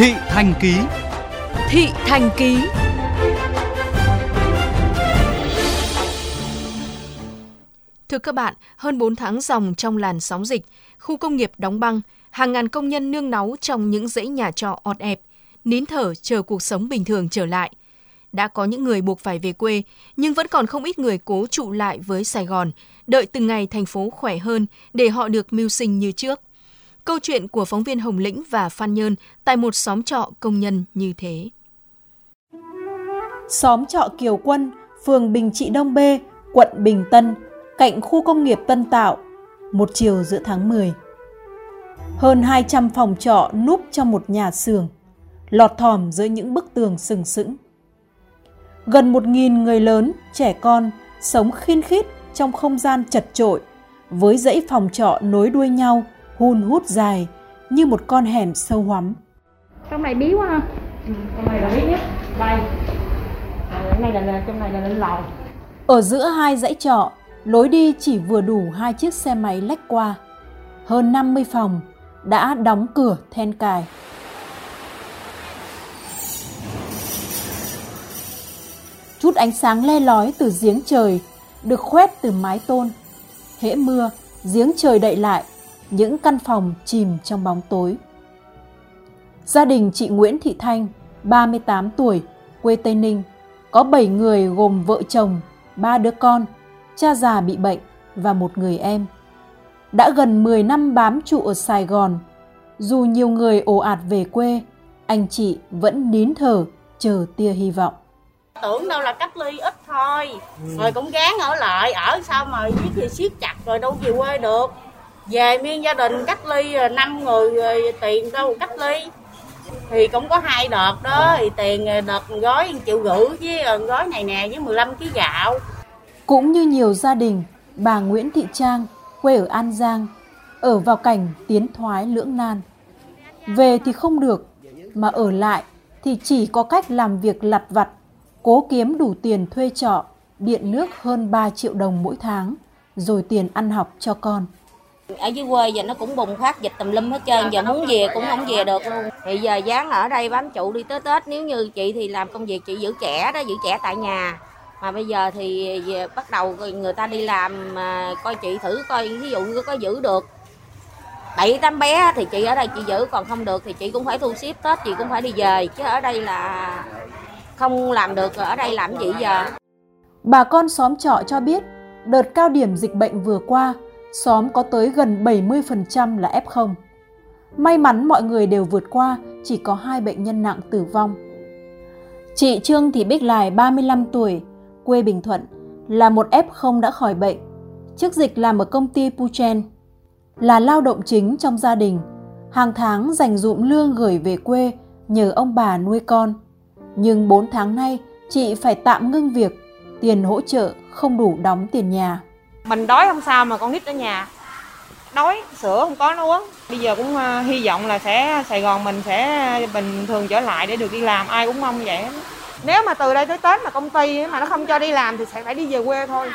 Thị Thành Ký Thị Thành Ký Thưa các bạn, hơn 4 tháng dòng trong làn sóng dịch, khu công nghiệp đóng băng, hàng ngàn công nhân nương náu trong những dãy nhà trọ ọt ẹp, nín thở chờ cuộc sống bình thường trở lại. Đã có những người buộc phải về quê, nhưng vẫn còn không ít người cố trụ lại với Sài Gòn, đợi từng ngày thành phố khỏe hơn để họ được mưu sinh như trước. Câu chuyện của phóng viên Hồng Lĩnh và Phan Nhơn tại một xóm trọ công nhân như thế. Xóm trọ Kiều Quân, phường Bình Trị Đông B, quận Bình Tân, cạnh khu công nghiệp Tân Tạo, một chiều giữa tháng 10. Hơn 200 phòng trọ núp trong một nhà xưởng, lọt thỏm giữa những bức tường sừng sững. Gần 1.000 người lớn, trẻ con sống khiên khít trong không gian chật trội với dãy phòng trọ nối đuôi nhau hun hút dài như một con hẻm sâu hoắm. Trong này bí quá ha. Ừ, trong này là bí nhất. Đây. Ở này là trong này là lên lầu. Ở giữa hai dãy trọ, lối đi chỉ vừa đủ hai chiếc xe máy lách qua. Hơn 50 phòng đã đóng cửa then cài. Chút ánh sáng le lói từ giếng trời được khoét từ mái tôn. Hễ mưa, giếng trời đậy lại, những căn phòng chìm trong bóng tối. Gia đình chị Nguyễn Thị Thanh, 38 tuổi, quê Tây Ninh, có 7 người gồm vợ chồng, ba đứa con, cha già bị bệnh và một người em. Đã gần 10 năm bám trụ ở Sài Gòn, dù nhiều người ồ ạt về quê, anh chị vẫn nín thở chờ tia hy vọng tưởng đâu là cách ly ít thôi ừ. rồi cũng gán ở lại ở sao mà giết thì siết chặt rồi đâu về quê được về miên gia đình cách ly à, năm người rồi tiền đâu cách ly. Thì cũng có hai đợt đó thì tiền à, đợt gói triệu rưỡi với gói này nè với 15 kg gạo. Cũng như nhiều gia đình bà Nguyễn Thị Trang quê ở An Giang ở vào cảnh tiến thoái lưỡng nan. Về thì không được mà ở lại thì chỉ có cách làm việc lặt vặt cố kiếm đủ tiền thuê trọ, điện nước hơn 3 triệu đồng mỗi tháng, rồi tiền ăn học cho con. Ở dưới quê giờ nó cũng bùng phát dịch tùm lum hết trơn, giờ muốn về cũng không về được luôn. Thì giờ dán ở đây bám trụ đi tới Tết, nếu như chị thì làm công việc chị giữ trẻ đó, giữ trẻ tại nhà. Mà bây giờ thì bắt đầu người ta đi làm mà coi chị thử coi ví dụ như có giữ được bảy tám bé thì chị ở đây chị giữ còn không được thì chị cũng phải thu xếp tết chị cũng phải đi về chứ ở đây là không làm được ở đây làm gì giờ. Bà con xóm trọ cho biết, đợt cao điểm dịch bệnh vừa qua, xóm có tới gần 70% là F0. May mắn mọi người đều vượt qua, chỉ có hai bệnh nhân nặng tử vong. Chị Trương Thị Bích Lài 35 tuổi, quê Bình Thuận, là một F0 đã khỏi bệnh. Trước dịch làm ở công ty Puchen, là lao động chính trong gia đình, hàng tháng dành dụm lương gửi về quê nhờ ông bà nuôi con. Nhưng 4 tháng nay, chị phải tạm ngưng việc, tiền hỗ trợ không đủ đóng tiền nhà. Mình đói không sao mà con nít ở nhà. Đói, sữa không có nó uống. Bây giờ cũng ờ, hy vọng là sẽ Sài Gòn mình sẽ bình thường trở lại để được đi làm, ai cũng mong vậy. Nếu mà từ đây tới Tết mà công ty mà nó không cho đi làm thì sẽ phải đi về quê thôi.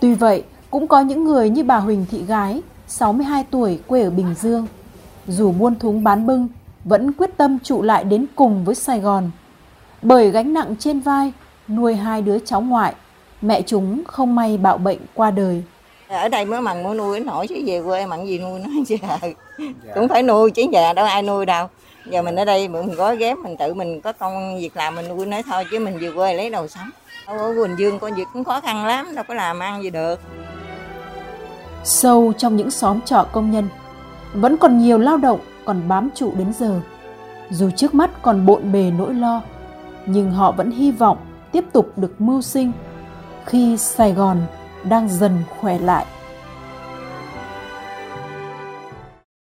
Tuy vậy, cũng có những người như bà Huỳnh Thị Gái, 62 tuổi quê ở Bình Dương. Dù buôn thúng bán bưng, vẫn quyết tâm trụ lại đến cùng với Sài Gòn bởi gánh nặng trên vai nuôi hai đứa cháu ngoại, mẹ chúng không may bạo bệnh qua đời. Ở đây mới mặn mới nuôi nổi chứ về quê mặn gì nuôi nó chứ cũng phải nuôi chứ giờ đâu ai nuôi đâu. Giờ mình ở đây mình gói ghém mình tự mình có công việc làm mình nuôi nó thôi chứ mình về quê lấy đầu sống. Ở Bình Dương con việc cũng khó khăn lắm, đâu có làm ăn gì được. Sâu trong những xóm trọ công nhân, vẫn còn nhiều lao động còn bám trụ đến giờ. Dù trước mắt còn bộn bề nỗi lo, nhưng họ vẫn hy vọng tiếp tục được mưu sinh khi Sài Gòn đang dần khỏe lại.